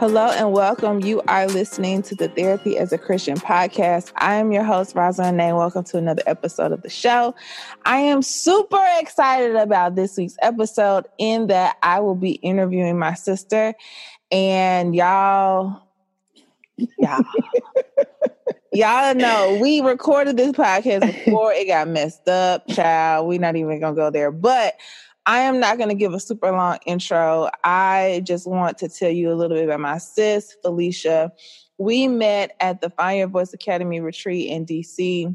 Hello and welcome. You are listening to the Therapy as a Christian podcast. I am your host, Rosalind welcome to another episode of the show. I am super excited about this week's episode in that I will be interviewing my sister and y'all, y'all, y'all know we recorded this podcast before it got messed up, child. We're not even gonna go there, but I am not going to give a super long intro. I just want to tell you a little bit about my sis, Felicia. We met at the Fire Voice Academy retreat in DC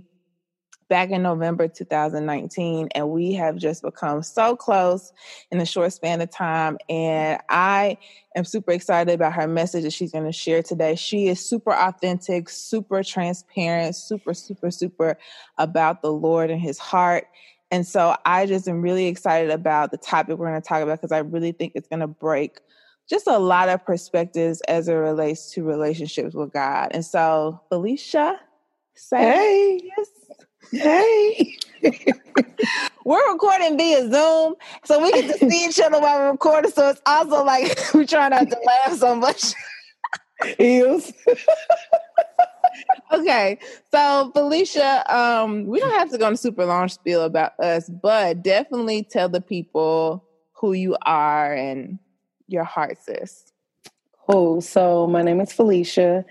back in November 2019, and we have just become so close in a short span of time. And I am super excited about her message that she's going to share today. She is super authentic, super transparent, super, super, super about the Lord and his heart. And so I just am really excited about the topic we're going to talk about because I really think it's going to break just a lot of perspectives as it relates to relationships with God. And so, Felicia, say hey. yes. Hey. we're recording via Zoom, so we get to see each other while we're recording. So it's also like we try not to laugh so much. Is. okay, so Felicia, um, we don't have to go on a super long spiel about us, but definitely tell the people who you are and your heart, sis. Oh, so my name is Felicia.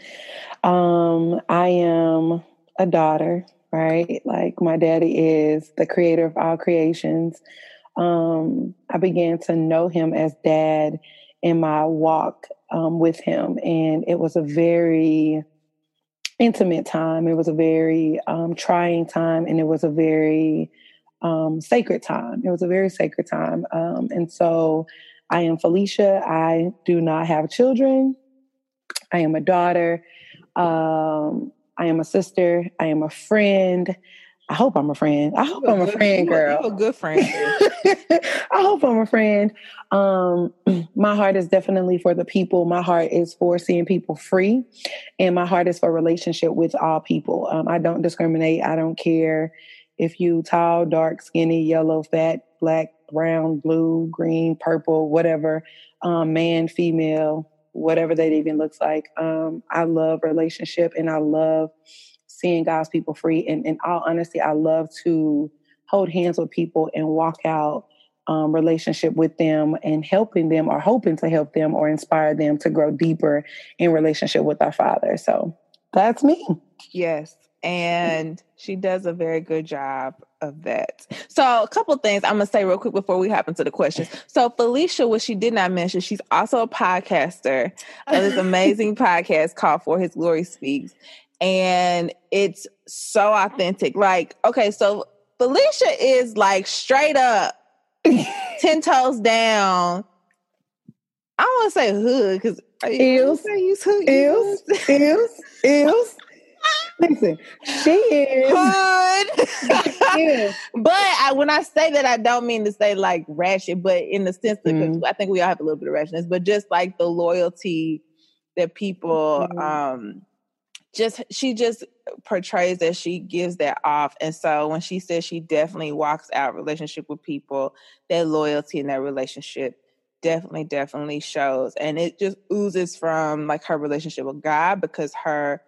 Um, I am a daughter, right? Like my daddy is the creator of all creations. Um, I began to know him as dad in my walk um, with him, and it was a very intimate time. It was a very um, trying time, and it was a very um, sacred time. It was a very sacred time. Um, and so I am Felicia. I do not have children. I am a daughter. Um, I am a sister. I am a friend. I hope I'm a friend. I hope I'm a friend, girl. a good friend. I hope I'm a friend. Um, my heart is definitely for the people. My heart is for seeing people free, and my heart is for relationship with all people. Um, I don't discriminate. I don't care if you tall, dark, skinny, yellow, fat, black, brown, blue, green, purple, whatever, um, man, female, whatever that even looks like. Um, I love relationship, and I love seeing God's people free. And in all honesty, I love to hold hands with people and walk out um, relationship with them and helping them or hoping to help them or inspire them to grow deeper in relationship with our Father. So that's me. Yes. And she does a very good job of that. So, a couple things I'm gonna say real quick before we hop into the questions. So, Felicia, what she did not mention, she's also a podcaster of this amazing podcast called For His Glory Speaks and it's so authentic. Like, okay, so Felicia is like straight up, ten toes down. I don't want to say hood because hood is is is. Listen, she is hood. but I, when I say that, I don't mean to say like ratchet, but in the sense that mm. I think we all have a little bit of ratchetness, but just like the loyalty that people mm. um just she just portrays that she gives that off. And so when she says she definitely walks out relationship with people that loyalty in that relationship definitely definitely shows. And it just oozes from like her relationship with god because her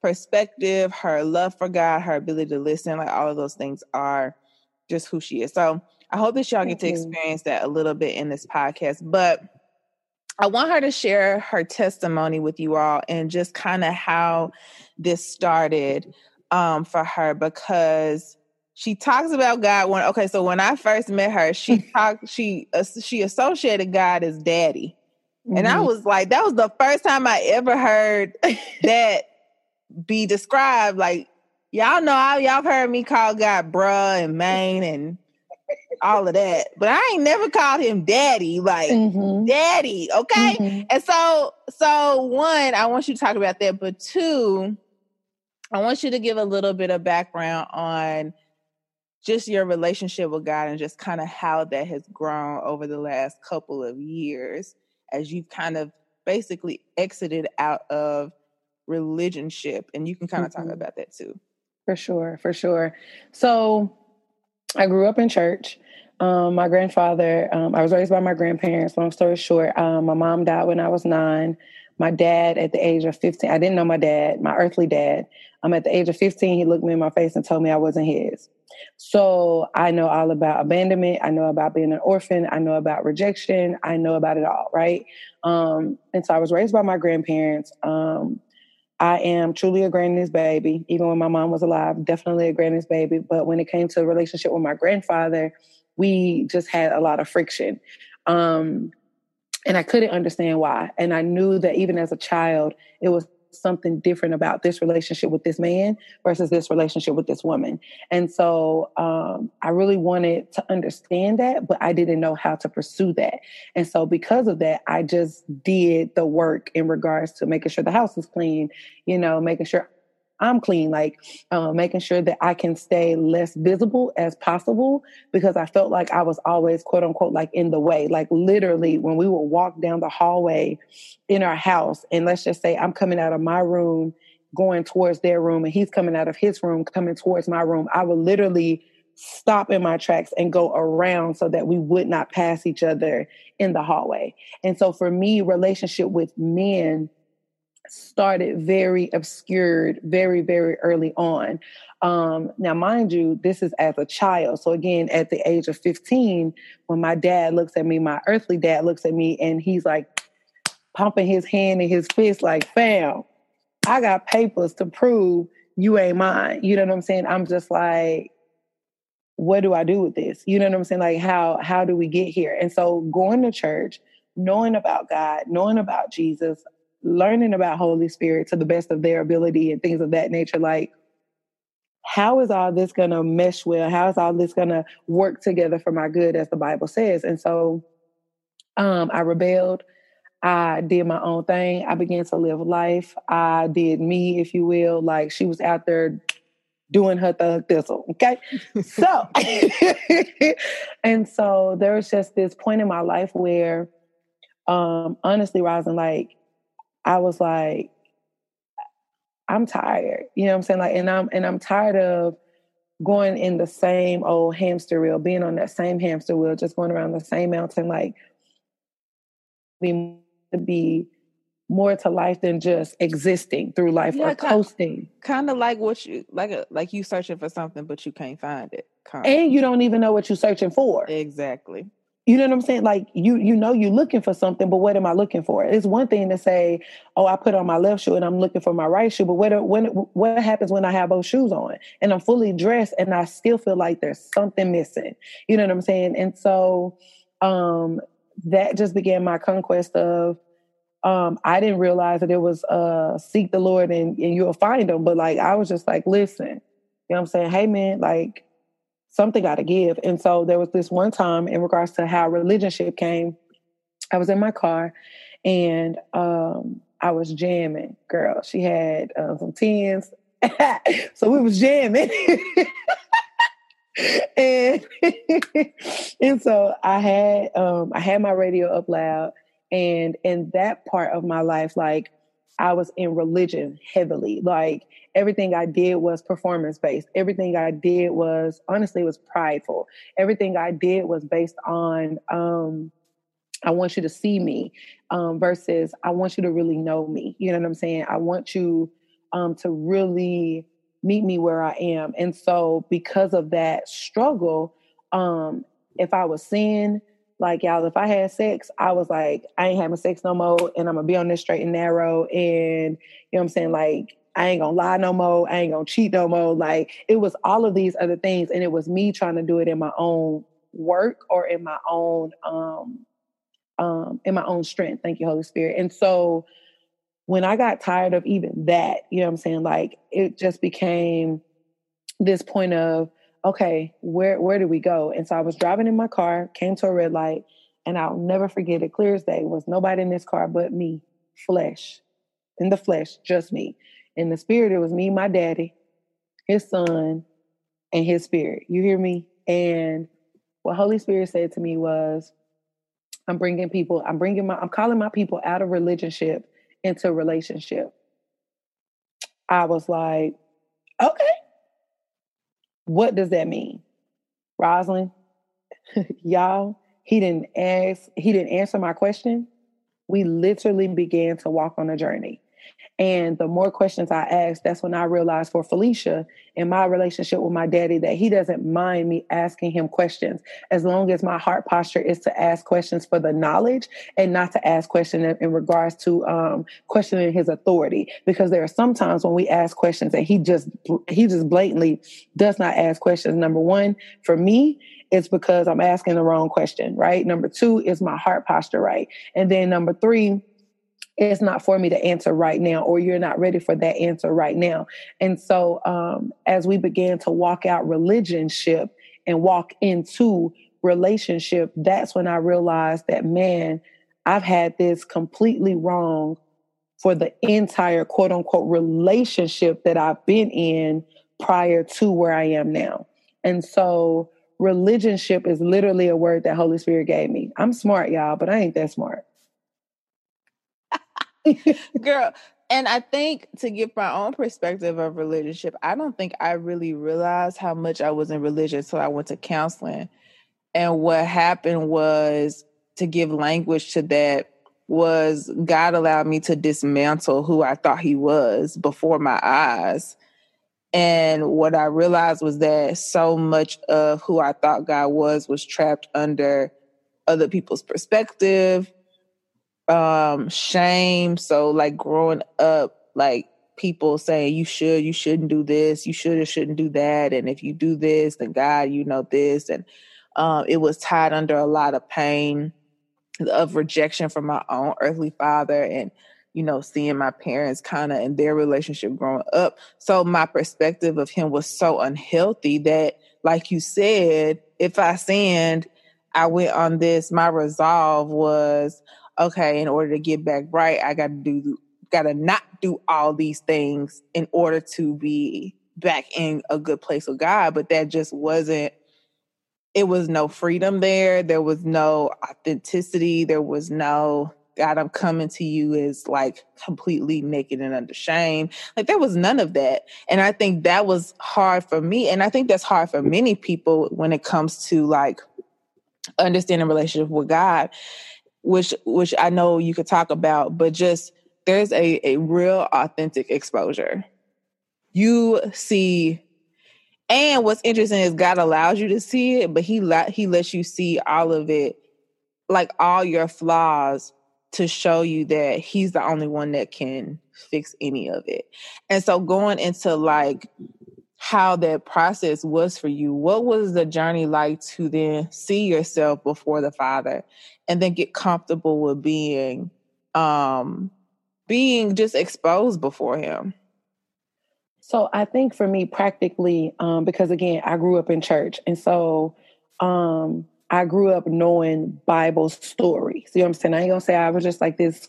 perspective her love for god her ability to listen like all of those things are just who she is. So I hope that y'all get to experience that a little bit in this podcast. But I want her to share her testimony with you all and just kind of how this started um, for her because she talks about God when okay, so when I first met her, she talked she uh, she associated God as daddy. Mm-hmm. And I mm-hmm. was like, that was the first time I ever heard that be described. Like, y'all know, y'all heard me call God bruh and man and all of that, but I ain't never called him daddy, like mm-hmm. daddy. Okay. Mm-hmm. And so, so one, I want you to talk about that, but two, I want you to give a little bit of background on just your relationship with God and just kind of how that has grown over the last couple of years as you've kind of basically exited out of religionship. And you can kind of mm-hmm. talk about that too. For sure, for sure. So I grew up in church. Um, my grandfather, um, I was raised by my grandparents. Long story short, um, my mom died when I was nine. My dad, at the age of 15, I didn't know my dad, my earthly dad. Um, at the age of 15, he looked me in my face and told me I wasn't his. So I know all about abandonment. I know about being an orphan. I know about rejection. I know about it all, right? Um, and so I was raised by my grandparents. Um, I am truly a granny's baby, even when my mom was alive, definitely a granny's baby. But when it came to a relationship with my grandfather, we just had a lot of friction. Um, and I couldn't understand why. And I knew that even as a child, it was something different about this relationship with this man versus this relationship with this woman. And so um, I really wanted to understand that, but I didn't know how to pursue that. And so because of that, I just did the work in regards to making sure the house was clean, you know, making sure I'm clean, like uh, making sure that I can stay less visible as possible because I felt like I was always, quote unquote, like in the way. Like literally, when we would walk down the hallway in our house, and let's just say I'm coming out of my room, going towards their room, and he's coming out of his room, coming towards my room, I would literally stop in my tracks and go around so that we would not pass each other in the hallway. And so for me, relationship with men started very obscured very, very early on. Um, now, mind you, this is as a child. So, again, at the age of 15, when my dad looks at me, my earthly dad looks at me, and he's like pumping his hand in his fist, like, fam, I got papers to prove you ain't mine. You know what I'm saying? I'm just like, what do I do with this? You know what I'm saying? Like, how how do we get here? And so, going to church, knowing about God, knowing about Jesus, learning about Holy Spirit to the best of their ability and things of that nature. Like, how is all this going to mesh well? How is all this going to work together for my good, as the Bible says? And so um, I rebelled. I did my own thing. I began to live life. I did me, if you will. Like she was out there doing her thug thistle. Okay. so, and so there was just this point in my life where, um, honestly, Rosin, like I was like, I'm tired. You know what I'm saying? Like, and I'm and I'm tired of going in the same old hamster wheel, being on that same hamster wheel, just going around the same mountain. Like, we to be more to life than just existing through life yeah, or coasting. Kind of like what you like, a, like you searching for something, but you can't find it. Kinda. And you don't even know what you're searching for. Exactly. You know what I'm saying? Like you, you know, you're looking for something, but what am I looking for? It's one thing to say, "Oh, I put on my left shoe and I'm looking for my right shoe," but what when what happens when I have both shoes on and I'm fully dressed and I still feel like there's something missing? You know what I'm saying? And so, um, that just began my conquest of. Um, I didn't realize that it was uh, seek the Lord and, and you'll find him, but like I was just like, listen, you know what I'm saying? Hey man, like something got to give. And so there was this one time in regards to how religionship came. I was in my car and um, I was jamming. Girl, she had uh, some tens, so we was jamming. and and so I had um, I had my radio up loud, and in that part of my life, like I was in religion heavily. Like everything I did was performance based. Everything I did was honestly was prideful. Everything I did was based on um, I want you to see me um, versus I want you to really know me. You know what I'm saying? I want you um, to really meet me where I am. And so because of that struggle, um, if I was sin, like y'all, if I had sex, I was like, I ain't having sex no more, and I'm gonna be on this straight and narrow, and you know what I'm saying, like. I ain't gonna lie no more. I ain't gonna cheat no more. Like it was all of these other things, and it was me trying to do it in my own work or in my own um um in my own strength. Thank you, Holy Spirit. And so when I got tired of even that, you know what I'm saying? Like it just became this point of, okay, where where do we go? And so I was driving in my car, came to a red light, and I'll never forget it clear as day. Was nobody in this car but me, flesh. In the flesh, just me. In the spirit, it was me, my daddy, his son, and his spirit. You hear me? And what Holy Spirit said to me was, I'm bringing people, I'm bringing my, I'm calling my people out of relationship into relationship. I was like, okay, what does that mean? Rosalind, y'all, he didn't ask, he didn't answer my question. We literally began to walk on a journey. And the more questions I asked, that's when I realized for Felicia in my relationship with my daddy that he doesn't mind me asking him questions as long as my heart posture is to ask questions for the knowledge and not to ask questions in, regards to um, questioning his authority. Because there are sometimes when we ask questions and he just he just blatantly does not ask questions. Number one, for me, it's because I'm asking the wrong question, right? Number two is my heart posture right, and then number three it's not for me to answer right now or you're not ready for that answer right now. And so um, as we began to walk out religionship and walk into relationship that's when i realized that man i've had this completely wrong for the entire quote unquote relationship that i've been in prior to where i am now. And so religionship is literally a word that holy spirit gave me. I'm smart y'all but i ain't that smart Girl, and I think to give my own perspective of relationship, I don't think I really realized how much I was in religion until I went to counseling. And what happened was to give language to that was God allowed me to dismantle who I thought he was before my eyes. And what I realized was that so much of who I thought God was was trapped under other people's perspective, um shame. So like growing up like people saying you should you shouldn't do this. You should or shouldn't do that. And if you do this then god you know this. And um it was tied under a lot of pain of rejection from my own earthly father and you know seeing my parents kind of in their relationship growing up. So my perspective of him was so unhealthy that like you said if i sinned i went on this. My resolve was okay, in order to get back right, I got to do, got to not do all these things in order to be back in a good place with God. But that just wasn't, it was no freedom there. There was no authenticity. There was no, God, I'm coming to you as like completely naked and under shame. Like there was none of that. And I think that was hard for me. And I think that's hard for many people when it comes to like understanding relationship with God which which I know you could talk about, but just there's a a real authentic exposure. You see and what's interesting is God allows you to see it, but he let he lets you see all of it, like all your flaws to show you that he's the only one that can fix any of it. And so going into like how that process was for you. What was the journey like to then see yourself before the Father and then get comfortable with being um being just exposed before him? So I think for me practically um because again, I grew up in church and so um I grew up knowing Bible stories. You know what I'm saying? I ain't gonna say I was just like this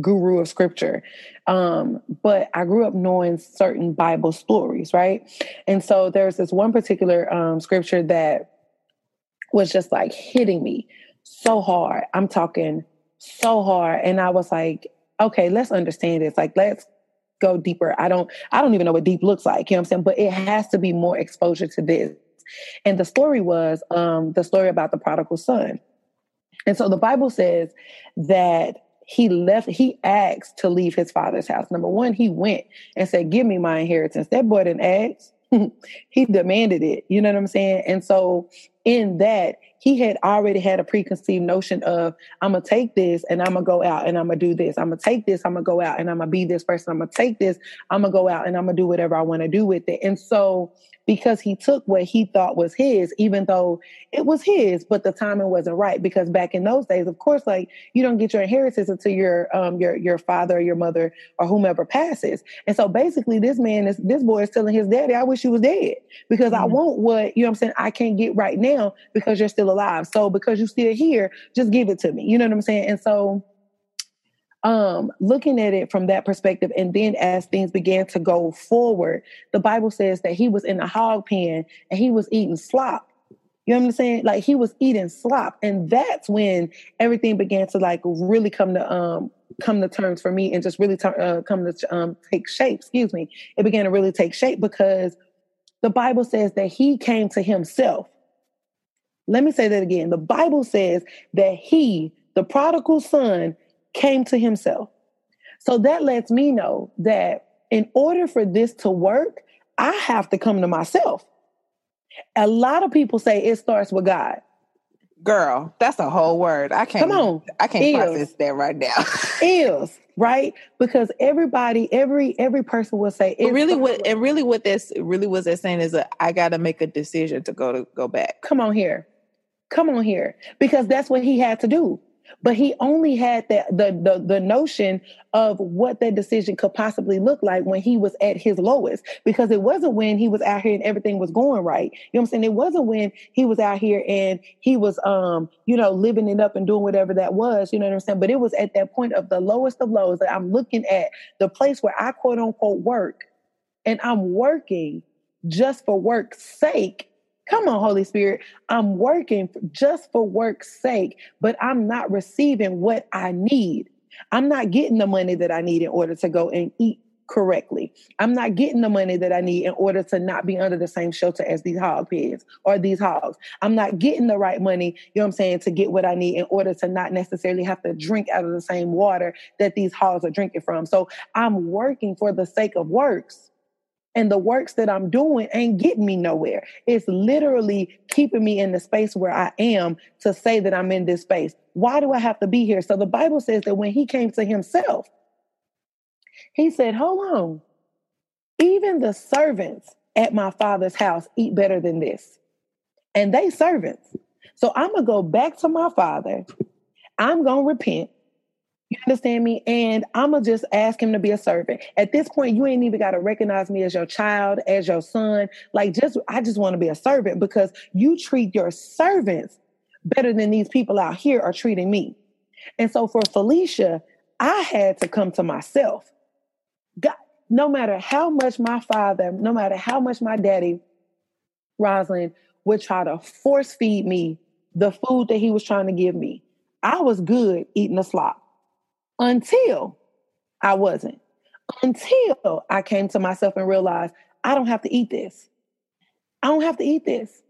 guru of scripture. Um, but I grew up knowing certain Bible stories, right? And so there's this one particular um, scripture that was just like hitting me so hard. I'm talking so hard. And I was like, okay, let's understand this. Like, let's go deeper. I don't, I don't even know what deep looks like, you know what I'm saying? But it has to be more exposure to this. And the story was um, the story about the prodigal son. And so the Bible says that he left, he asked to leave his father's house. Number one, he went and said, Give me my inheritance. That boy didn't ask. he demanded it. You know what I'm saying? And so in that he had already had a preconceived notion of I'm gonna take this and I'm gonna go out and I'm gonna do this. I'm gonna take this, I'm gonna go out and I'm gonna be this person. I'm gonna take this, I'm gonna go out and I'm gonna do whatever I want to do with it. And so because he took what he thought was his, even though it was his, but the timing wasn't right. Because back in those days, of course, like you don't get your inheritance until your um your your father or your mother or whomever passes. And so basically this man is this boy is telling his daddy, I wish you was dead because mm-hmm. I want what you know what I'm saying I can't get right now because you're still alive. So because you're still here, just give it to me. You know what I'm saying? And so um, looking at it from that perspective, and then as things began to go forward, the Bible says that he was in a hog pen and he was eating slop. You know what I'm saying? Like he was eating slop, and that's when everything began to like really come to um come to terms for me and just really uh, come to um take shape. Excuse me. It began to really take shape because the Bible says that he came to himself. Let me say that again. The Bible says that he, the prodigal son, came to himself. So that lets me know that in order for this to work, I have to come to myself. A lot of people say it starts with God. Girl, that's a whole word. I can't. Come on, I can't is, process that right now. is right because everybody, every every person will say. It really, what and really what this really was that saying is that I got to make a decision to go to go back. Come on here, come on here, because that's what he had to do. But he only had that the, the the notion of what that decision could possibly look like when he was at his lowest. Because it wasn't when he was out here and everything was going right. You know what i'm saying? It wasn't when he was out here and he was um you know living it up and doing whatever that was you know what i'm saying? But it was at that point of the lowest of lows that i'm looking at the place where i quote unquote work. And i'm working just for work's sake Come on, Holy Spirit. I'm working just for work's sake, but I'm not receiving what I need. I'm not getting the money that I need in order to go and eat correctly. I'm not getting the money that I need in order to not be under the same shelter as these hog pigs or these hogs. I'm not getting the right money, you know what I'm saying, to get what I need in order to not necessarily have to drink out of the same water that these hogs are drinking from. So I'm working for the sake of works and the works that I'm doing ain't getting me nowhere. It's literally keeping me in the space where I am to say that I'm in this space. Why do I have to be here? So the Bible says that when he came to himself, he said, Hold on. Even the servants at my father's house eat better than this. And they servants. So I'm going to go back to my father. I'm going to repent. You understand me? And I'm gonna just ask him to be a servant. At this point, you ain't even gotta recognize me as your child, as your son. Like, just I just want to be a servant because you treat your servants better than these people out here are treating me. And so for Felicia, I had to come to myself. God, no matter how much my father, no matter how much my daddy, Rosalind, would try to force feed me the food that he was trying to give me, I was good eating the slop until I wasn't. Until I came to myself and realized I don't have to eat this. I don't have to eat this.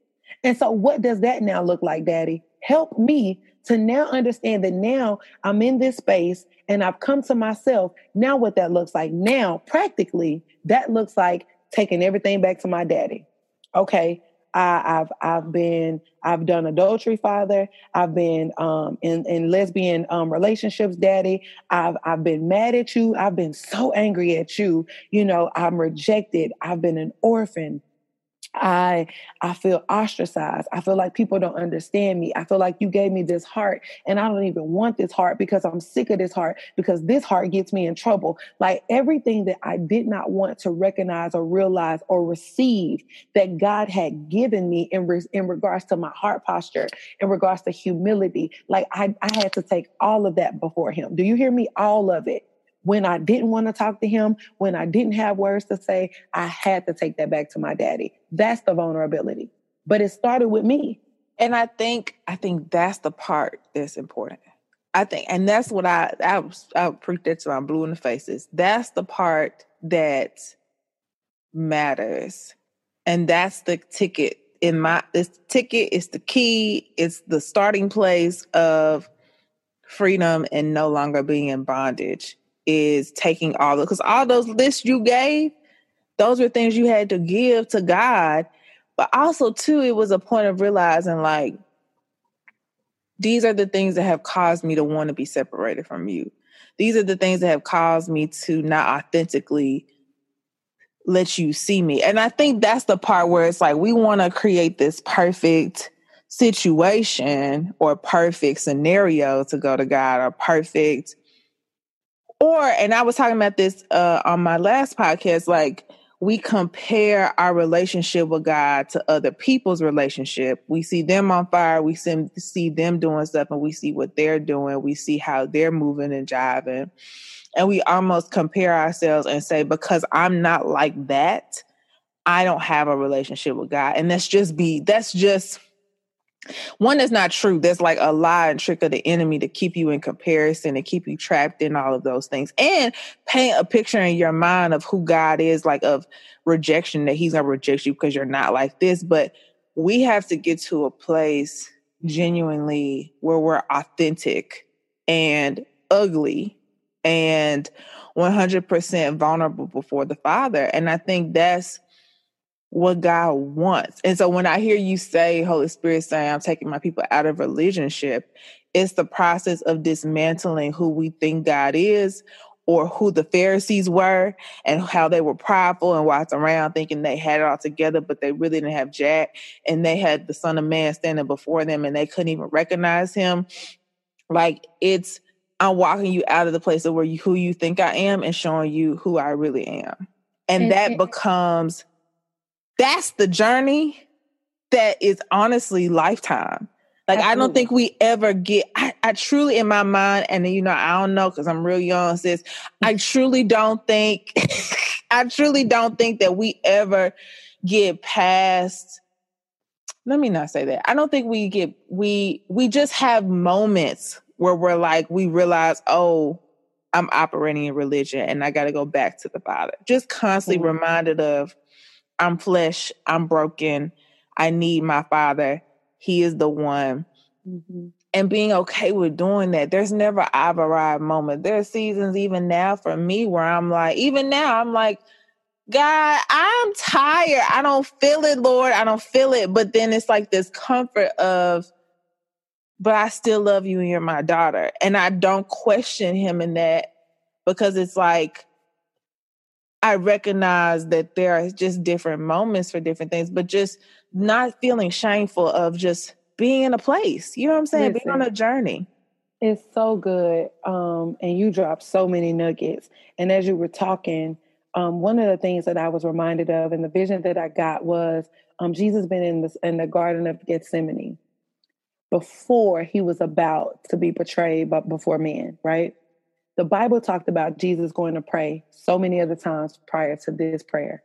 And so, what does that now look like, Daddy? Help me to now understand that now I'm in this space and I've come to myself. Now, what that looks like now, practically, that looks like taking everything back to my daddy. Okay, I, have I've been I've done adultery, father. I've been um, in in lesbian um, relationships, daddy. I've I've been mad at you. I've been so angry at you. You know, I'm rejected. I've been an orphan. I I feel ostracized. I feel like people don't understand me. I feel like you gave me this heart and I don't even want this heart because I'm sick of this heart because this heart gets me in trouble. Like everything that I did not want to recognize or realize or receive that God had given me in re- in regards to my heart posture, in regards to humility. Like I I had to take all of that before him. Do you hear me? All of it when I didn't want to talk to him, when I didn't have words to say, I had to take that back to my daddy. That's the vulnerability. But it started with me. And I think I think that's the part that's important. I think, and that's what I I I preach that to I'm blue in the faces. That's the part that matters, and that's the ticket in my this ticket is the key. It's the starting place of freedom and no longer being in bondage is taking all the because all those lists you gave, those were things you had to give to God But also, too, it was a point of realizing like, these are the things that have caused me to want to be separated from you. These are the things that have caused me to not authentically let you see me. And I think that's the part where it's like we want to create this perfect situation or perfect scenario to go to God or perfect or and I was talking about this uh on my last podcast like we compare our relationship with God to other people's relationship. We see them on fire, we see, see them doing stuff, and we see what they're doing. We see how they're moving and jiving. And we almost compare ourselves and say, because I'm not like that, I don't have a relationship with God. And that's just be, that's just one that's not true. There's like a lie and trick of the enemy to keep you in comparison and keep you trapped in all of those things and paint a picture in your mind of who God is, like of rejection, that He's gonna reject you because you're not like this. But we have to get to a place genuinely where we're authentic and ugly and 100% vulnerable before the Father. And I think that's what God wants. And so when I hear you say, Holy Spirit saying, I'm taking my people out of relationship, it's the process of dismantling who we think God is or who the Pharisees were and how they were prideful and walked around thinking they had it all together, but they really didn't have Jack. And they had the Son of Man standing before them and they couldn't even recognize him. Like it's, I'm walking you out of the place of where you, who you think I am and showing you who I really am. And that becomes that's the journey that is honestly lifetime. Like Absolutely. I don't think we ever get. I, I, truly, in my mind, and you know, I don't know because I'm real young, sis. I truly don't think. I truly don't think that we ever get past. Let me not say that. I don't think we get. We we just have moments where we're like we realize, oh, I'm operating in religion, and I got to go back to the Father. Just constantly mm-hmm. reminded of I'm flesh, I'm broken, I need my father. He is the one. Mm-hmm. And being okay with doing that. There's never I've arrived moment. There are seasons even now for me where I'm like, even now, I'm like, God, I'm tired. I don't feel it, Lord. I don't feel it. But then it's like this comfort of, but I still love you and you're my daughter. And I don't question him in that because it's like, I recognize that there are just different moments for different things, but just not feeling shameful of just being in a place. You know what I'm saying? Listen, being on a journey. It's so good. Um, and you dropped so many nuggets. And as you were talking, um, one of the things that I was reminded of and the vision that I got was um, Jesus been in the, in the Garden of Gethsemane before he was about to be betrayed but before men, right? The Bible talked about Jesus going to pray so many other times prior to this prayer,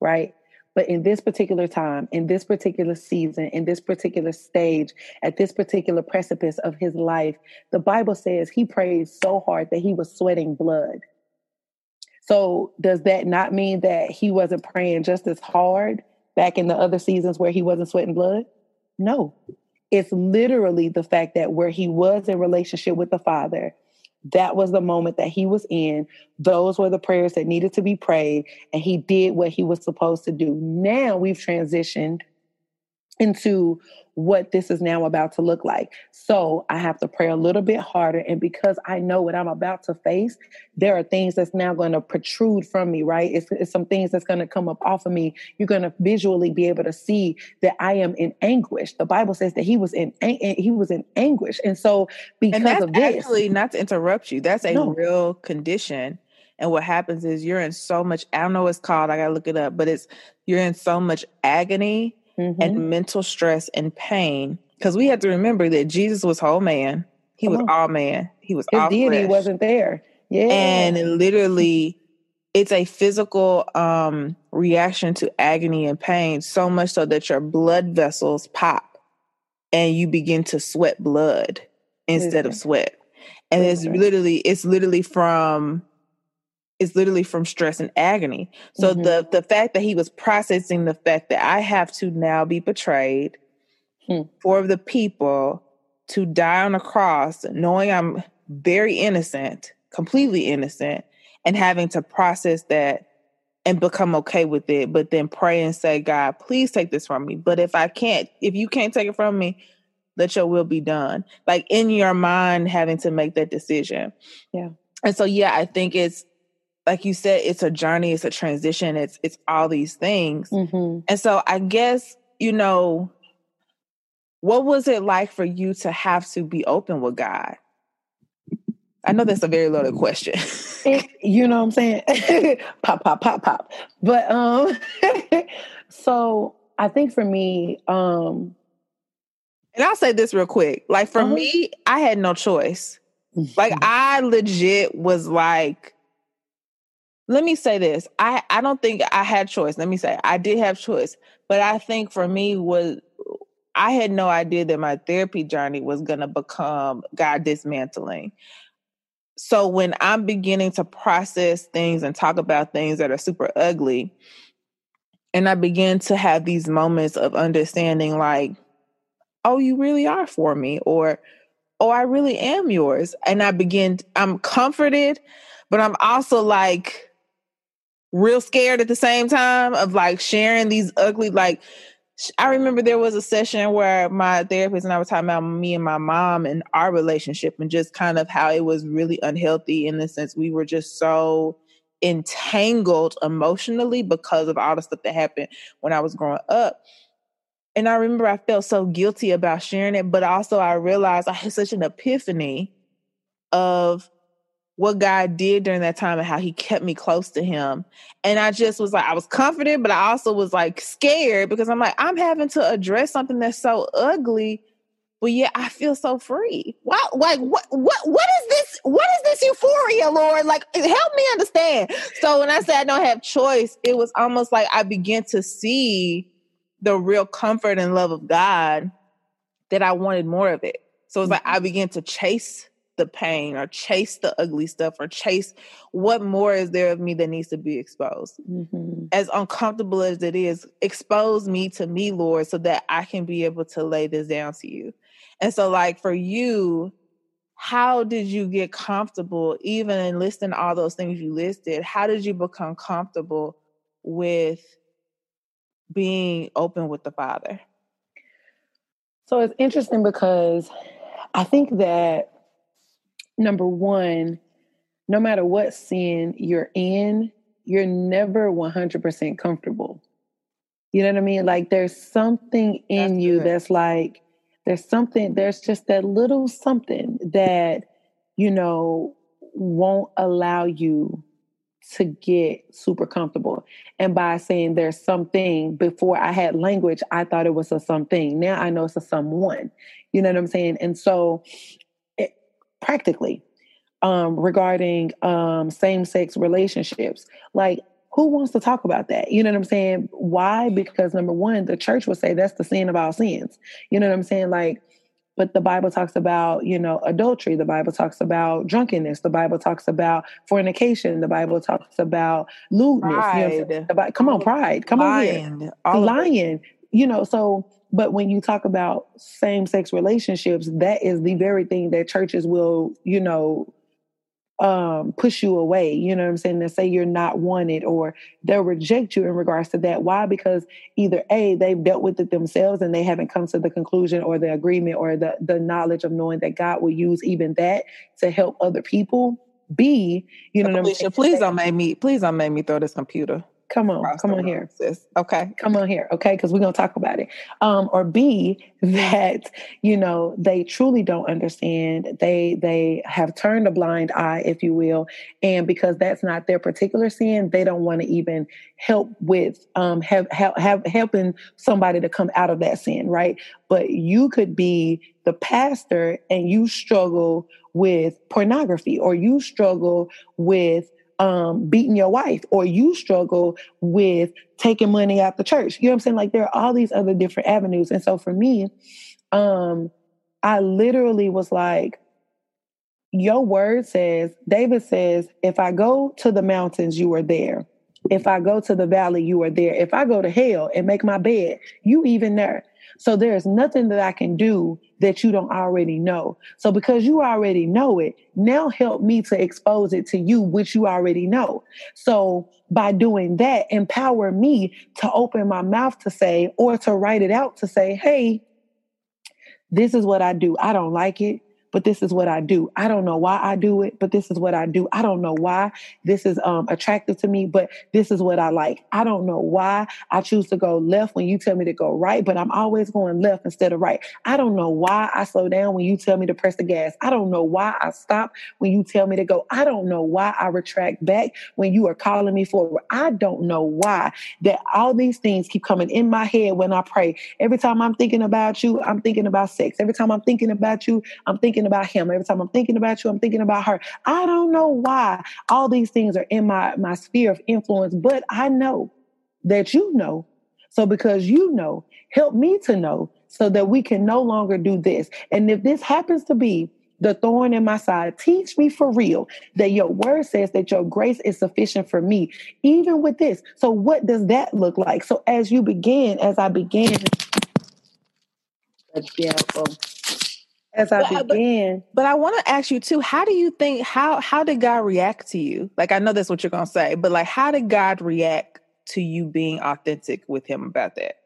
right? But in this particular time, in this particular season, in this particular stage, at this particular precipice of his life, the Bible says he prayed so hard that he was sweating blood. So, does that not mean that he wasn't praying just as hard back in the other seasons where he wasn't sweating blood? No. It's literally the fact that where he was in relationship with the Father, that was the moment that he was in. Those were the prayers that needed to be prayed, and he did what he was supposed to do. Now we've transitioned into what this is now about to look like. So I have to pray a little bit harder. And because I know what I'm about to face, there are things that's now going to protrude from me, right? It's, it's some things that's going to come up off of me. You're going to visually be able to see that I am in anguish. The Bible says that he was in he was in anguish. And so because and of this, actually not to interrupt you, that's a no. real condition. And what happens is you're in so much, I don't know what it's called, I gotta look it up, but it's you're in so much agony mm-hmm. and mental stress and pain. Because we have to remember that Jesus was whole man. He Come was on. all man. He was His all deity flesh. wasn't there. Yeah. And literally it's a physical um, reaction to agony and pain, so much so that your blood vessels pop and you begin to sweat blood instead of sweat. And it's literally it's literally from is literally from stress and agony. So mm-hmm. the the fact that he was processing the fact that I have to now be betrayed hmm. for the people to die on a cross, knowing I'm very innocent, completely innocent, and having to process that and become okay with it, but then pray and say, God, please take this from me. But if I can't, if you can't take it from me, let your will be done. Like in your mind, having to make that decision. Yeah. And so, yeah, I think it's like you said, it's a journey, it's a transition, it's it's all these things. Mm-hmm. And so, I guess you know, what was it like for you to have to be open with God? I know that's a very loaded question. it, you know what I'm saying? pop, pop, pop, pop. But um, so I think for me, um, and I'll say this real quick. Like for uh-huh. me, I had no choice. Like mm-hmm. I legit was like, let me say this. I, I don't think I had choice. Let me say I did have choice. But I think for me was I had no idea that my therapy journey was gonna become God dismantling. So when I'm beginning to process things and talk about things that are super ugly, and I begin to have these moments of understanding like, oh, you really are for me, or oh, I really am yours. And I begin, I'm comforted, but I'm also like real scared at the same time of like sharing these ugly, like, I remember there was a session where my therapist and I were talking about me and my mom and our relationship and just kind of how it was really unhealthy in the sense we were just so entangled emotionally because of all the stuff that happened when I was growing up. And I remember I felt so guilty about sharing it, but also I realized I had such an epiphany of what God did during that time and how he kept me close to him. And I just was like, I was comforted, but I also was like scared because I'm like, I'm having to address something that's so ugly, but yet I feel so free. Wow, like what what what is this? What is this euphoria, Lord? Like help me understand. So when I said I don't have choice, it was almost like I began to see the real comfort and love of God that I wanted more of it. So it's like I mm-hmm. began to chase the pain or chase the ugly stuff or chase what more is there of me that needs to be exposed. Mm-hmm. As uncomfortable as it is, expose me to me, Lord, so that I can be able to lay this down to you. And so, like for you, how did you get comfortable, even in listing all those things you listed? How did you become comfortable with being open with the Father? So it's interesting because I think that number one, no matter what sin you're in, you're never 100% comfortable. You know what I mean? Like there's something in that's you that's like, there's something, there's just that little something that, you know, won't allow you to get super comfortable. And by saying there's something, before I had language, I thought it was a something. Now I know it's a someone. You know what I'm saying? And so, practically, um, regarding um, same sex relationships, like who wants to talk about that? You know what I'm saying? Why? Because number one, the church would say that's the sin of all sins. You know what I'm saying? Like, but the Bible talks about, you know, adultery. The Bible talks about drunkenness. The Bible talks about fornication. The Bible talks about lewdness. Pride. You know about, come on, pride. Come lying. on here. Lying. You know, so but when you talk about same sex relationships, that is the very thing that churches will, you know, um, push you away, you know what I'm saying, and say you're not wanted or they'll reject you in regards to that. Why? Because either A, they've dealt with it themselves and they haven't come to the conclusion or the agreement or the, the knowledge of knowing that God will use even that to help other people. B, you know, Alicia, please don't make me please don't make me throw this computer. Come on, come on here. Sis. Okay. Come on here. Okay. Because we're going to talk about it. Um, or B, that, you know, they truly don't understand. They, they have turned a blind eye, if you will. And because that's not their particular sin, they don't want to even help with, um, have, have, have helping somebody to come out of that sin. Right. But you could be the pastor and you struggle with pornography or you struggle with um, beating your wife or you struggle with taking money out the church. You know what I'm saying? Like there are all these other different avenues. And so for me, um, I literally was like, your word says, David says, if I go to the mountains, you are there. If I go to the valley, you are there. If I go to hell and make my bed, you even there. So there's nothing that I can do that you don't already know. So because you already know it, now help me to expose it to you, which you already know. So by doing that, empower me to open my mouth to say, or to write it out to say, hey, this is what I do. I don't like it but this is what I do. I don't know why I do it, but this is what I do. I don't know why this is um, attractive to me, but this is what I like. I don't know why I choose to go left when you tell me to go right, but I'm always going left instead of right. I don't know why I slow down when you tell me to press the gas. I don't know why I stop when you tell me to go. I don't know why I retract back when you are calling me forward. I don't know why that all these things keep coming in my head when I pray. Every time I'm thinking about you, I'm thinking about sex. Every time I'm thinking about you, I'm thinking thinking about him. Every time I'm thinking about you, I'm thinking about her. I don't know why all these things are in my, my sphere of influence, but I know that you know. So because you know, help me to know so that we can no longer do this. And if this happens to be the thorn in my side. Teach me for real that your word says that your grace is sufficient for me, even with this. So, what does that look like? So, as you begin, as I began, as I but, uh, began. But, but I want to ask you too, how do you think how how did God react to you? Like I know that's what you're gonna say, but like how did God react to you being authentic with him about that?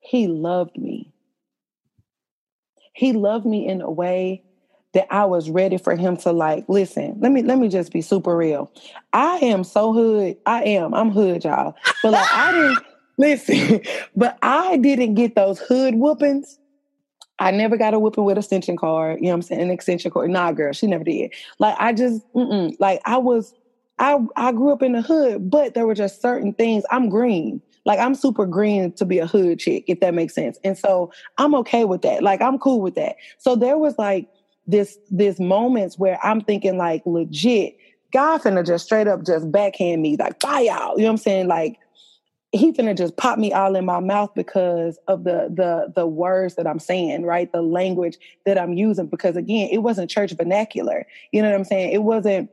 He loved me. He loved me in a way that I was ready for him to like, listen, let me let me just be super real. I am so hood. I am. I'm hood, y'all. But like I didn't listen, but I didn't get those hood whoopings I never got a whipping with extension cord. You know what I'm saying? An extension cord. Nah, girl, she never did. Like I just, like I was, I I grew up in the hood, but there were just certain things. I'm green. Like I'm super green to be a hood chick, if that makes sense. And so I'm okay with that. Like I'm cool with that. So there was like this this moments where I'm thinking like legit, God finna just straight up just backhand me, like bye y'all. You know what I'm saying? Like he finna just pop me all in my mouth because of the the the words that I'm saying, right? The language that I'm using. Because again, it wasn't church vernacular. You know what I'm saying? It wasn't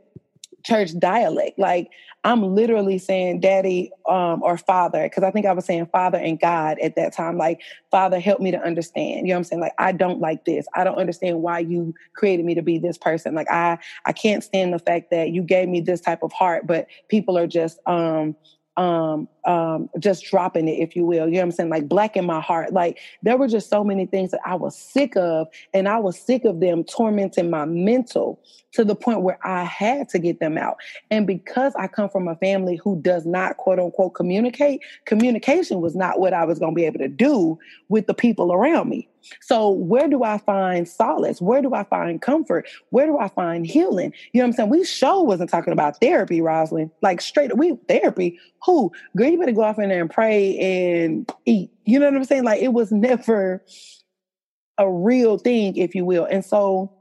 church dialect. Like I'm literally saying daddy um, or father, because I think I was saying father and God at that time. Like, Father, help me to understand. You know what I'm saying? Like, I don't like this. I don't understand why you created me to be this person. Like, I I can't stand the fact that you gave me this type of heart, but people are just um um, um, just dropping it, if you will. You know what I'm saying? Like black in my heart. Like there were just so many things that I was sick of, and I was sick of them tormenting my mental to the point where I had to get them out. And because I come from a family who does not quote unquote communicate, communication was not what I was going to be able to do with the people around me. So where do I find solace? Where do I find comfort? Where do I find healing? You know what I'm saying? We show wasn't talking about therapy, Rosalind. Like straight we therapy. Who? You better go off in there and pray and eat. You know what I'm saying? Like it was never a real thing, if you will. And so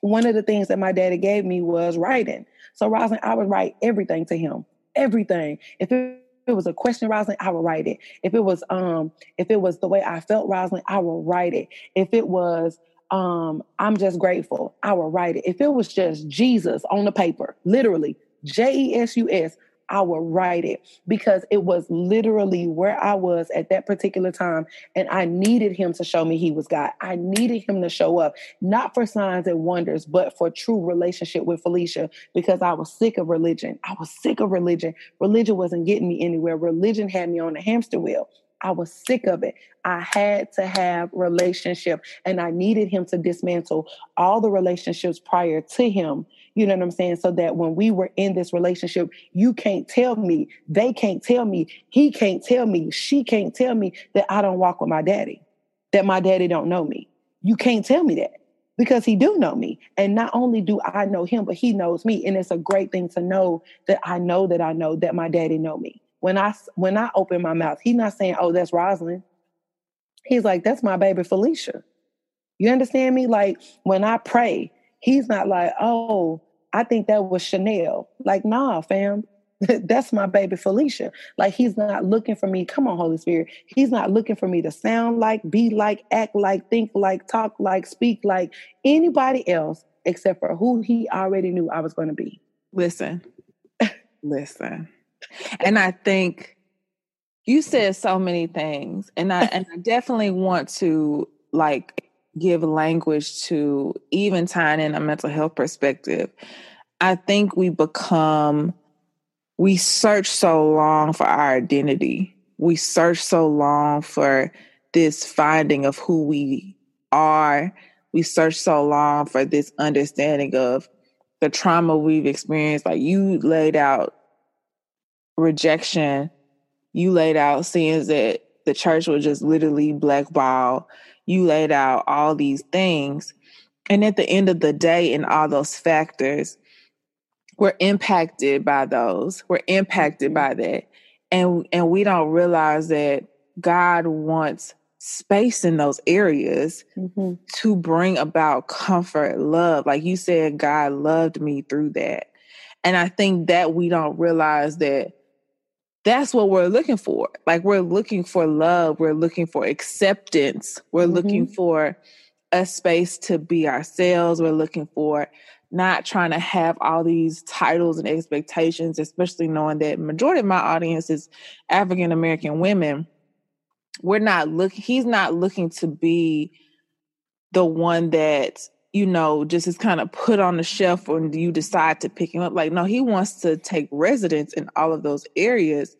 one of the things that my daddy gave me was writing. So Rosalind, I would write everything to him. Everything. If it it was a question, Rosalind, I would write it. If it was um, if it was the way I felt, Rosalind, I will write it. If it was um, I'm just grateful, I will write it. If it was just Jesus on the paper, literally, J E S U S, I would write it because it was literally where I was at that particular time. And I needed him to show me he was God. I needed him to show up, not for signs and wonders, but for true relationship with Felicia because I was sick of religion. I was sick of religion. Religion wasn't getting me anywhere. Religion had me on a hamster wheel. I was sick of it. I had to have relationship and I needed him to dismantle all the relationships prior to him you know what I'm saying? So that when we were in this relationship, you can't tell me, they can't tell me, he can't tell me, she can't tell me that I don't walk with my daddy, that my daddy don't know me. You can't tell me that because he do know me. And not only do I know him, but he knows me. And it's a great thing to know that I know that I know that my daddy know me. When I when I open my mouth, he's not saying, "Oh, that's Rosalind." He's like, "That's my baby Felicia." You understand me? Like when I pray, he's not like, "Oh, I think that was Chanel. Like, nah, fam. That's my baby Felicia. Like, he's not looking for me. Come on, Holy Spirit. He's not looking for me to sound like, be like, act like, think like, talk like, speak like anybody else except for who he already knew I was going to be. Listen, listen. And I think you said so many things and i and i definitely want to like give language to even tying in a mental health perspective i think we become we search so long for our identity. We search so long for this finding of who we are. We search so long for this understanding of the trauma we've experienced. Like you laid out rejection. You laid out seeing that the church was just literally blackball. You laid out all these things. And at the end of the day, and all those factors, we're impacted by those. We're impacted by that. And and we don't realize that God wants space in those areas mm-hmm. to bring about comfort, love. Like you said, God loved me through that. And I think that we don't realize that that's what we're looking for. Like we're looking for love, we're looking for acceptance, we're mm-hmm. looking for a space to be ourselves, we're looking for not trying to have all these titles and expectations, especially knowing that majority of my audience is African American women. We're not looking he's not looking to be the one that you know, just is kind of put on the shelf when you decide to pick him up. Like, no, he wants to take residence in all of those areas.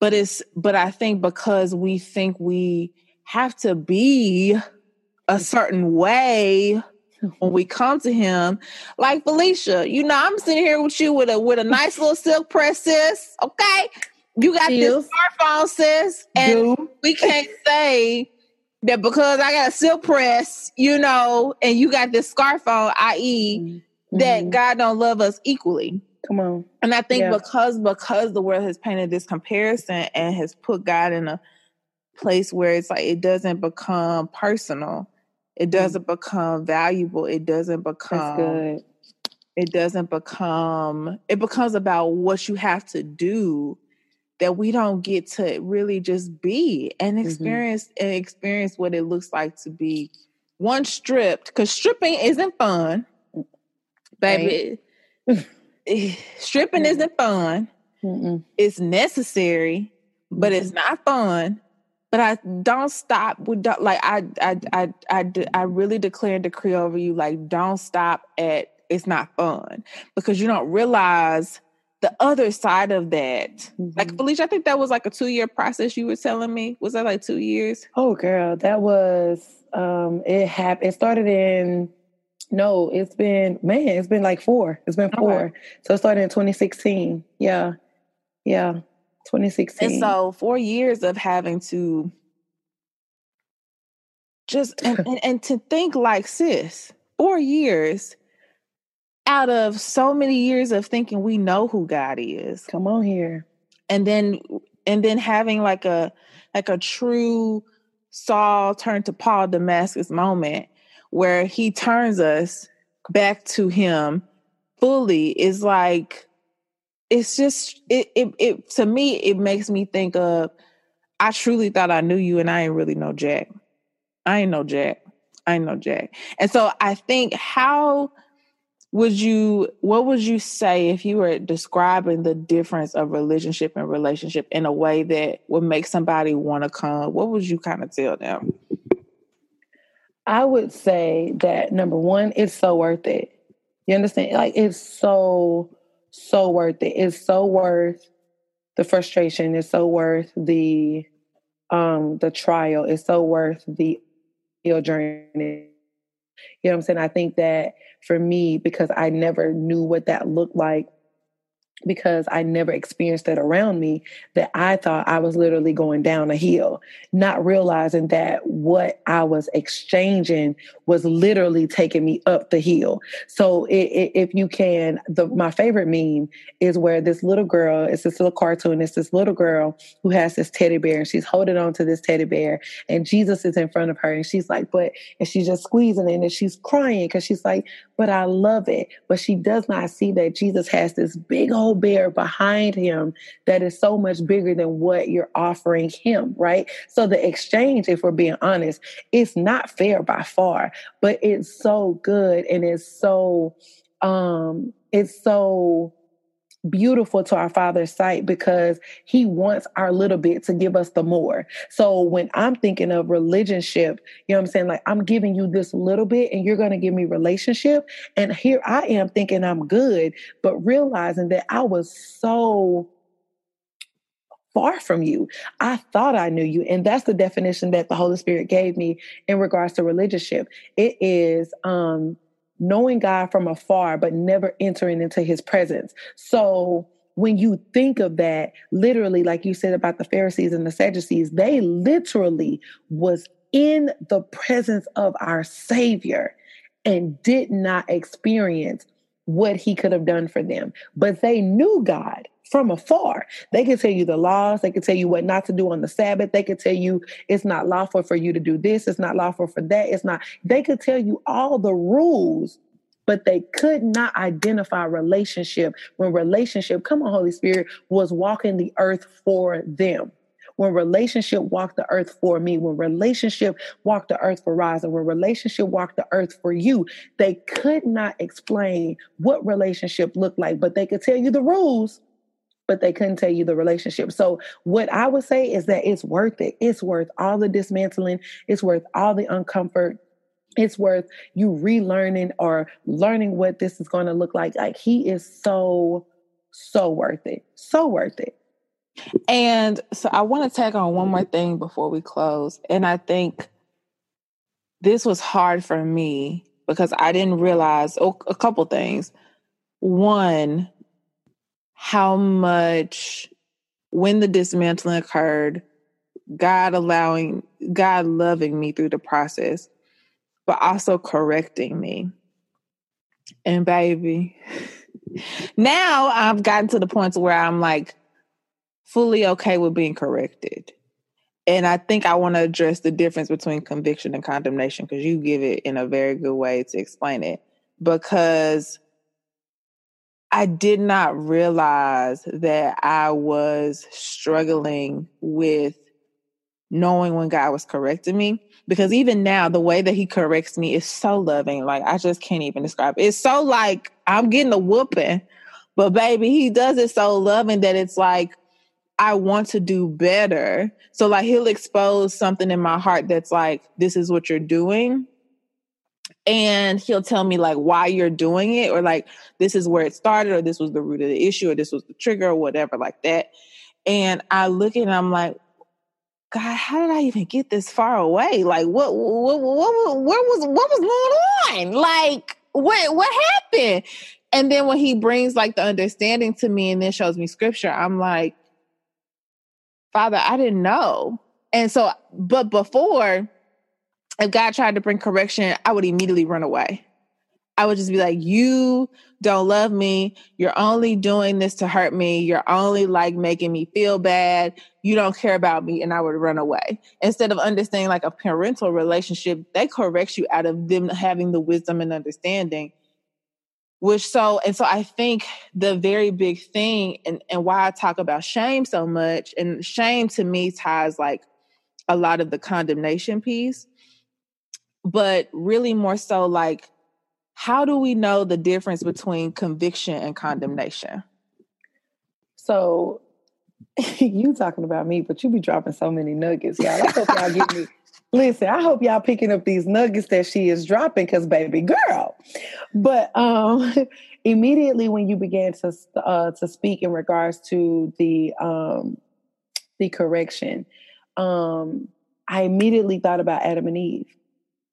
But it's, but I think because we think we have to be a certain way when we come to him, like Felicia, you know, I'm sitting here with you with a with a nice little silk press, sis. Okay, you got this smartphone, sis, and we can't say that because I got a silk press, you know, and you got this scarf on, i.e., mm-hmm. that God don't love us equally. Come on. And I think yeah. because because the world has painted this comparison and has put God in a place where it's like it doesn't become personal, it mm. doesn't mm-hmm. become valuable, it doesn't become it doesn't become it becomes about what you have to do that we don't get to really just be and mm-hmm. experience mm-hmm. and experience what it looks like to be one stripped because stripping isn't fun baby right. stripping mm isn't fun Mm-mm. it's necessary but mm-hmm. it's not fun but I don't stop with like I, I I I I really declare and decree over you like don't stop at it's not fun because you don't realize the other side of that, mm-hmm. like Felicia, I think that was like a two year process you were telling me. Was that like two years? Oh, girl, that was um it happened. It started in no, it's been man, it's been like four. It's been four. Okay. So it started in 2016. Yeah, yeah, 2016. And so four years of having to just and, and, and to think like sis, four years out of so many years of thinking we know who God is. Come on here. And then and then having like a like a true Saul turned to Paul Damascus moment where he turns us back to him fully is like it's just it, it it to me it makes me think of I truly thought I knew you and I ain't really know Jack. I ain't know Jack. I ain't know Jack. And so I think how would you what would you say if you were describing the difference of relationship and relationship in a way that would make somebody want to come? What would you kind of tell them? I would say that number one it's so worth it. You understand? Like it's so so worth it. It's so worth the frustration. It's so worth the um the trial. It's so worth the journey you know what i'm saying? I think that for me because I never knew what that looked like because I never experienced that around me that I thought I was literally going down a hill, not realizing that what I was exchanging was literally taking me up the hill. So it, it, if you can, the my favorite meme is where this little girl, it's this little cartoon, it's this little girl who has this teddy bear and she's holding on to this teddy bear and Jesus is in front of her and she's like, but, and she's just squeezing it and she's crying because she's like, but I love it. But she does not see that Jesus has this big old bear behind him that is so much bigger than what you're offering him, right? So the exchange, if we're being honest, it's not fair by far, but it's so good and it's so, um, it's so beautiful to our father's sight because he wants our little bit to give us the more. So when I'm thinking of relationship, you know what I'm saying? Like I'm giving you this little bit and you're going to give me relationship. And here I am thinking I'm good, but realizing that I was so far from you. I thought I knew you. And that's the definition that the Holy Spirit gave me in regards to relationship. It is um knowing God from afar, but never entering into his presence. So when you think of that, literally, like you said about the Pharisees and the Sadducees, they literally was in the presence of our Savior and did not experience what he could have done for them. But they knew God from afar. They can tell you the laws. They can tell you what not to do on the Sabbath. They can tell you it's not lawful for you to do this. It's not lawful for that. It's not. They could tell you all the rules, but they could not identify relationship when relationship, come on, Holy Spirit, was walking the earth for them. When relationship walked the earth for me, when relationship walked the earth for Rosa, when relationship walked the earth for you, they could not explain what relationship looked like, but they could tell you the rules but they couldn't tell you the relationship. So what I would say is that it's worth it. It's worth all the dismantling. It's worth all the uncomfort. It's worth you relearning or learning what this is going to look like. Like he is so, so worth it. So worth it. And so I want to tag on one more thing before we close. And I think this was hard for me because I didn't realize oh, a couple things. One, how much when the dismantling occurred, God allowing, God loving me through the process, but also correcting me. And baby, now I've gotten to the point where I'm like fully okay with being corrected. And I think I want to address the difference between conviction and condemnation because you give it in a very good way to explain it. Because I did not realize that I was struggling with knowing when God was correcting me. Because even now, the way that He corrects me is so loving. Like, I just can't even describe it. It's so like I'm getting a whooping, but baby, He does it so loving that it's like, I want to do better. So, like, He'll expose something in my heart that's like, this is what you're doing and he'll tell me like why you're doing it or like this is where it started or this was the root of the issue or this was the trigger or whatever like that. And i look at him, i'm like god how did i even get this far away? Like what what what, what was what was going on? Like what what happened? And then when he brings like the understanding to me and then shows me scripture i'm like father i didn't know. And so but before if God tried to bring correction, I would immediately run away. I would just be like, You don't love me. You're only doing this to hurt me. You're only like making me feel bad. You don't care about me. And I would run away. Instead of understanding like a parental relationship, they correct you out of them having the wisdom and understanding. Which so, and so I think the very big thing and, and why I talk about shame so much, and shame to me ties like a lot of the condemnation piece but really more so like how do we know the difference between conviction and condemnation? So you talking about me, but you be dropping so many nuggets, y'all. I hope y'all get me. Listen, I hope y'all picking up these nuggets that she is dropping because baby girl. But um immediately when you began to uh to speak in regards to the um the correction, um I immediately thought about Adam and Eve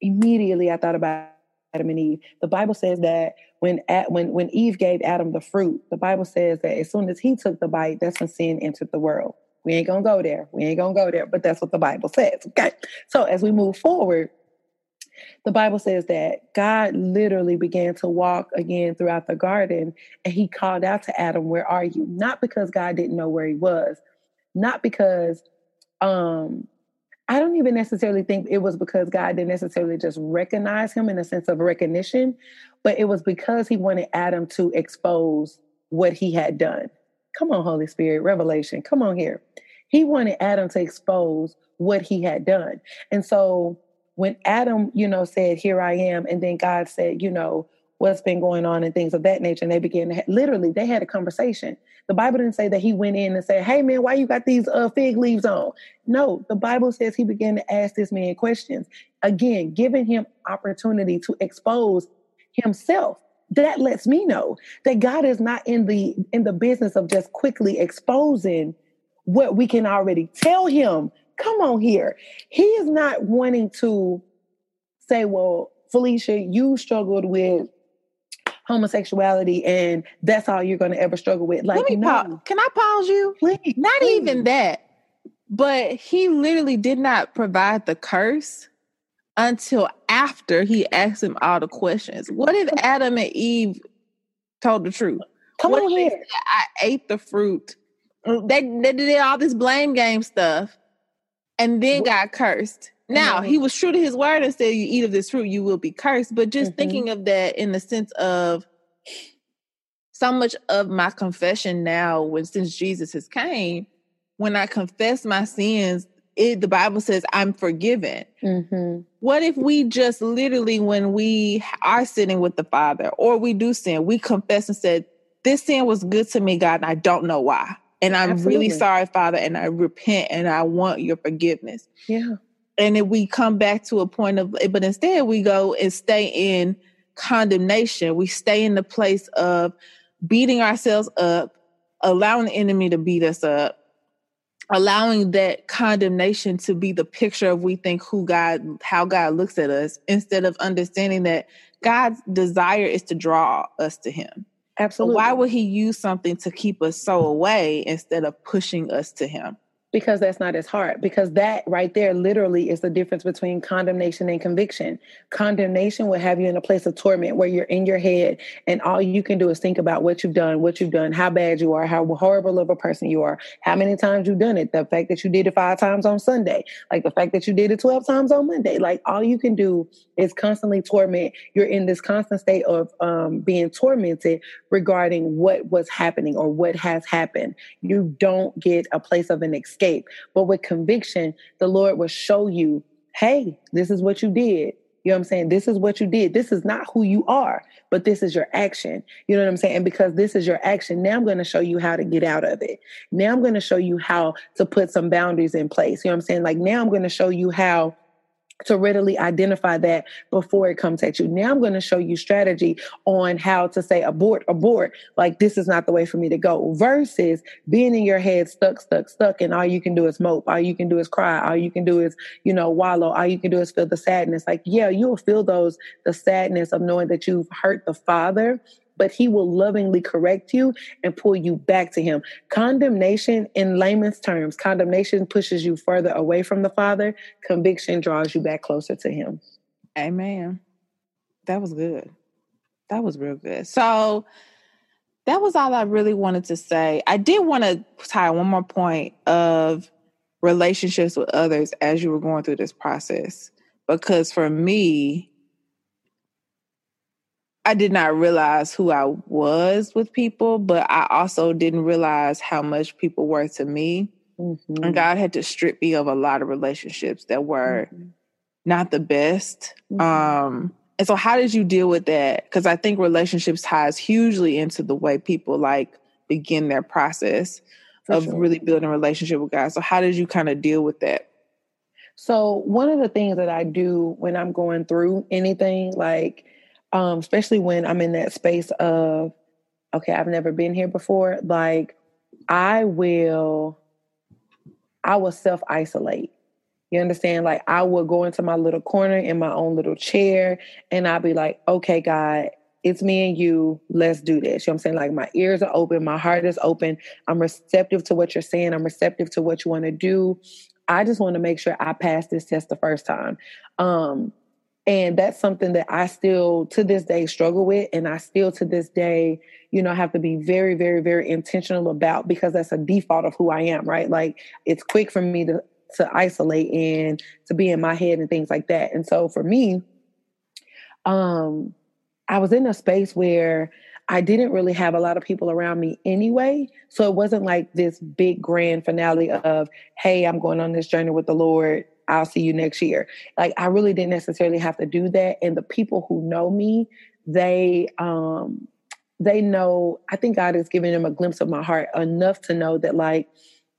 immediately I thought about Adam and Eve. The Bible says that when at, when when Eve gave Adam the fruit, the Bible says that as soon as he took the bite, that's when sin entered the world. We ain't gonna go there. We ain't gonna go there, but that's what the Bible says. Okay. So as we move forward, the Bible says that God literally began to walk again throughout the garden and he called out to Adam, Where are you? Not because God didn't know where he was, not because um I don't even necessarily think it was because God didn't necessarily just recognize him in a sense of recognition, but it was because he wanted Adam to expose what he had done. Come on, Holy Spirit, revelation. Come on here. He wanted Adam to expose what he had done. And so when Adam, you know, said, Here I am, and then God said, you know, what's been going on and things of that nature. And they began to ha- literally, they had a conversation. The Bible didn't say that he went in and said, "Hey man, why you got these uh, fig leaves on?" No, the Bible says he began to ask this man questions. Again, giving him opportunity to expose himself that lets me know that God is not in the in the business of just quickly exposing what we can already tell him. Come on here. He is not wanting to say, well, Felicia, you struggled with homosexuality and that's all you're going to ever struggle with. Like, Let me no. pause. Can I pause you? Please, Not please. even that. But he literally did not provide the curse until after he asked him all the questions. What if Adam and Eve told the truth? Come What on if here. said, I ate the fruit. They, they did all this blame game stuff and then What- got cursed. Now, he was true to his word and said, You eat of this fruit, you will be cursed. But just Mhm. thinking of that in the sense of so much of my confession now, when since Jesus has came, when I confess my sins, it, the Bible says I'm forgiven. Mhm. What if we just literally, when we are sitting with the Father or we do sin, we confess and said, This sin was good to me, God, and I don't know why. And I'm really sorry, Father, and I repent and I want your forgiveness. Yeah. And then we come back to a point of, but instead we go and stay in condemnation. We stay in the place of beating ourselves up, allowing the enemy to beat us up, allowing that condemnation to be the picture of we think who God, how God looks at us, instead of understanding that God's desire is to draw us to Him. So Absolutely. why would He use something to keep us so away instead of pushing us to Him? Because that's not his heart because that right there literally is the difference between condemnation and conviction. Condemnation will have you in a place of torment where you're in your head and all you can do is think about what you've done what you've done how bad you are how horrible of a person you are how many times you've done it. The fact that you did it five times on sunday like the fact that you did it 12 times on monday like all you can do is constantly torment. You're in this constant state of um, being tormented regarding what was happening or what has happened. You don't get a place of an escape. But with conviction, the Lord will show you, hey, this is what you did. You know what I'm saying? This is what you did. This is not who you are, but this is your action. You know what I'm saying? And because this is your action, now I'm going to show you how to get out of it. Now I'm going to show you how to put some boundaries in place. You know what I'm saying? Like now I'm going to show you how to readily identify that before it comes at you. Now I'm going to show you strategy on how to say abort, abort. Like this is not the way for me to go. Versus being in your head stuck, stuck, stuck, and all you can do is mope. All you can do is cry. All you can do is, you know, wallow. All you can do is feel the sadness. Like, yeah, you'll feel those, the sadness of knowing that you've hurt the father, but he will lovingly correct you and pull you back to him. Condemnation, in layman's terms, condemnation pushes you further away from the father. Conviction draws you back closer to him. Amen. That was good. That was real good. So that was all I really wanted to say. I did want to tie one more point of relationships with others as you were going through this process. Because for me, I did not realize who I was with people, but I also didn't realize how much people were to me. Mhm. And God had to strip me of a lot of relationships that were Mhm. not the best. Mhm. Um, and so how did you deal with that? Because I think relationships ties hugely into the way people like begin their process For of sure. really building a relationship with God. So how did you kind of deal with that? So one of the things that I do when I'm going through anything, like um, especially when I'm in that space of, okay, I've never been here before, like I will, I will self isolate. You understand? Like I will go into my little corner in my own little chair, and I'll be like, okay, God, it's me and you. Let's do this. You know what I'm saying? Like my ears are open, my heart is open. I'm receptive to what you're saying. I'm receptive to what you want to do. I just want to make sure I pass this test the first time. Um, and that's something that I still to this day struggle with. And I still to this day, you know, have to be very, very, very intentional about because that's a default of who I am, right? Like it's quick for me to to isolate and to be in my head and things like that. And so for me, um, I was in a space where I didn't really have a lot of people around me anyway. So it wasn't like this big grand finale of, hey, I'm going on this journey with the Lord. I'll see you next year. Like I really didn't necessarily have to do that. And the people who know me, they um they know I think God is giving them a glimpse of my heart enough to know that like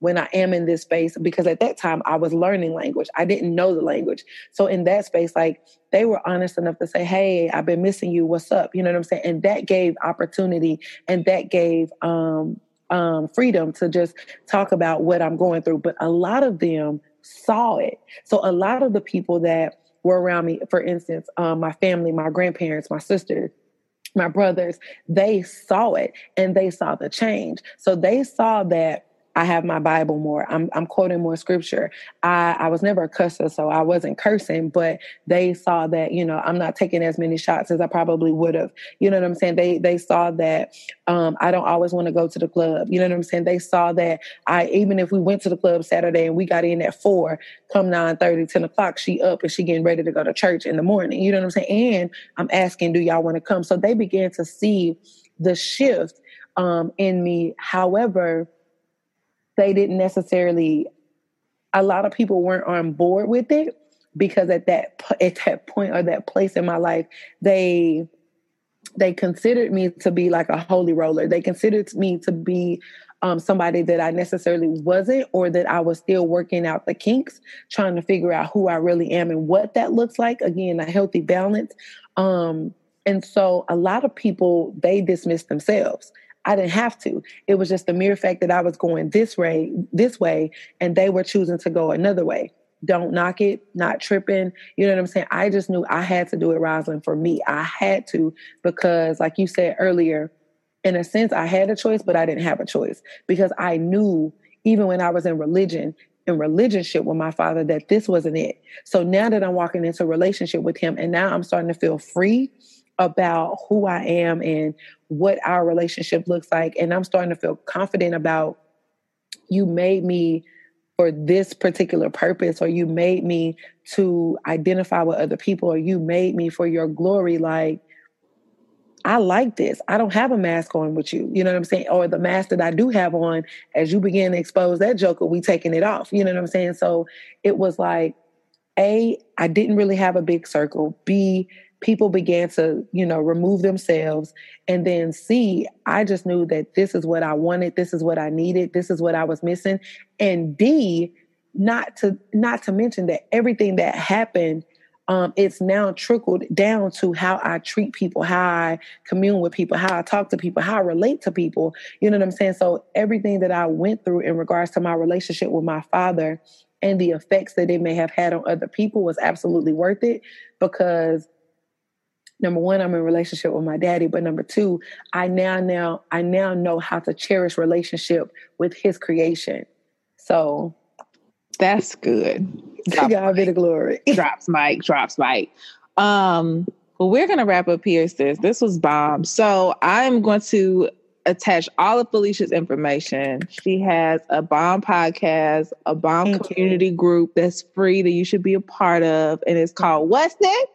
when I am in this space, because at that time I was learning language. I didn't know the language. So in that space, like they were honest enough to say, Hey, I've been missing you. What's up? You know what I'm saying? And that gave opportunity and that gave um um freedom to just talk about what I'm going through. But a lot of them saw it. So a lot of the people that were around me, for instance, um, my family, my grandparents, my sister, my brothers, they saw it and they saw the change. So they saw that I have my Bible more. I'm, I'm quoting more scripture. I, I was never a cusser, so I wasn't cursing, but they saw that, you know, I'm not taking as many shots as I probably would have. You know what I'm saying? They they saw that um, I don't always want to go to the club. You know what I'm saying? They saw that I even if we went to the club Saturday and we got in at four, come 9 30, 10 o'clock, she up and she getting ready to go to church in the morning. You know what I'm saying? And I'm asking, do y'all want to come? So they began to see the shift um, in me. However, they didn't necessarily a lot of people weren't on board with it because at that at that point or that place in my life they they considered me to be like a holy roller they considered me to be um, somebody that I necessarily wasn't, or that I was still working out the kinks, trying to figure out who I really am and what that looks like. Again, a healthy balance. Um, and so a lot of people, they dismiss themselves. I didn't have to. It was just the mere fact that I was going this way, this way, and they were choosing to go another way. Don't knock it, not tripping. You know what I'm saying? I just knew I had to do it, Rosalind, for me. I had to because, like you said earlier, in a sense, I had a choice, but I didn't have a choice because I knew even when I was in religion, in relationship with my father, that this wasn't it. So now that I'm walking into relationship with him, and now I'm starting to feel free about who I am and what our relationship looks like. And I'm starting to feel confident about you made me for this particular purpose, or you made me to identify with other people, or you made me for your glory. Like, I like this. I don't have a mask on with you. You know what I'm saying? Or the mask that I do have on, as you begin to expose that joker, we taking it off. You know what I'm saying? So it was like, A, I didn't really have a big circle. B, people began to, you know, remove themselves. And then C, I just knew that this is what I wanted, this is what I needed, this is what I was missing. And D, not to not to mention that everything that happened um, it's now trickled down to how I treat people, how I commune with people, how I talk to people, how I relate to people. You know what I'm saying? So everything that I went through in regards to my relationship with my father and the effects that it may have had on other people was absolutely worth it because number one, I'm in relationship with my daddy, but number two, I now now I now know how to cherish relationship with his creation. So that's good. Drop God bit of glory. drops mic, drops mic. Um, well, we're gonna wrap up here, sis. This was bomb. So I'm going to attach all of Felicia's information. She has a bomb podcast, a bomb Thank community you. group that's free that you should be a part of, and it's called What's That?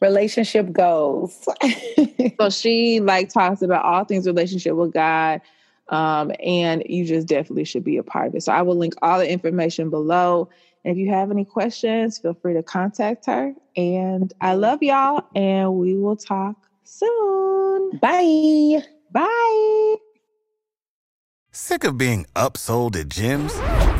Relationship goals. so she like talks about all things relationship with God. Um, and you just definitely should be a part of it. So I will link all the information below. And if you have any questions, feel free to contact her. And I love y'all, and we will talk soon. Bye. Bye. Sick of being upsold at gyms?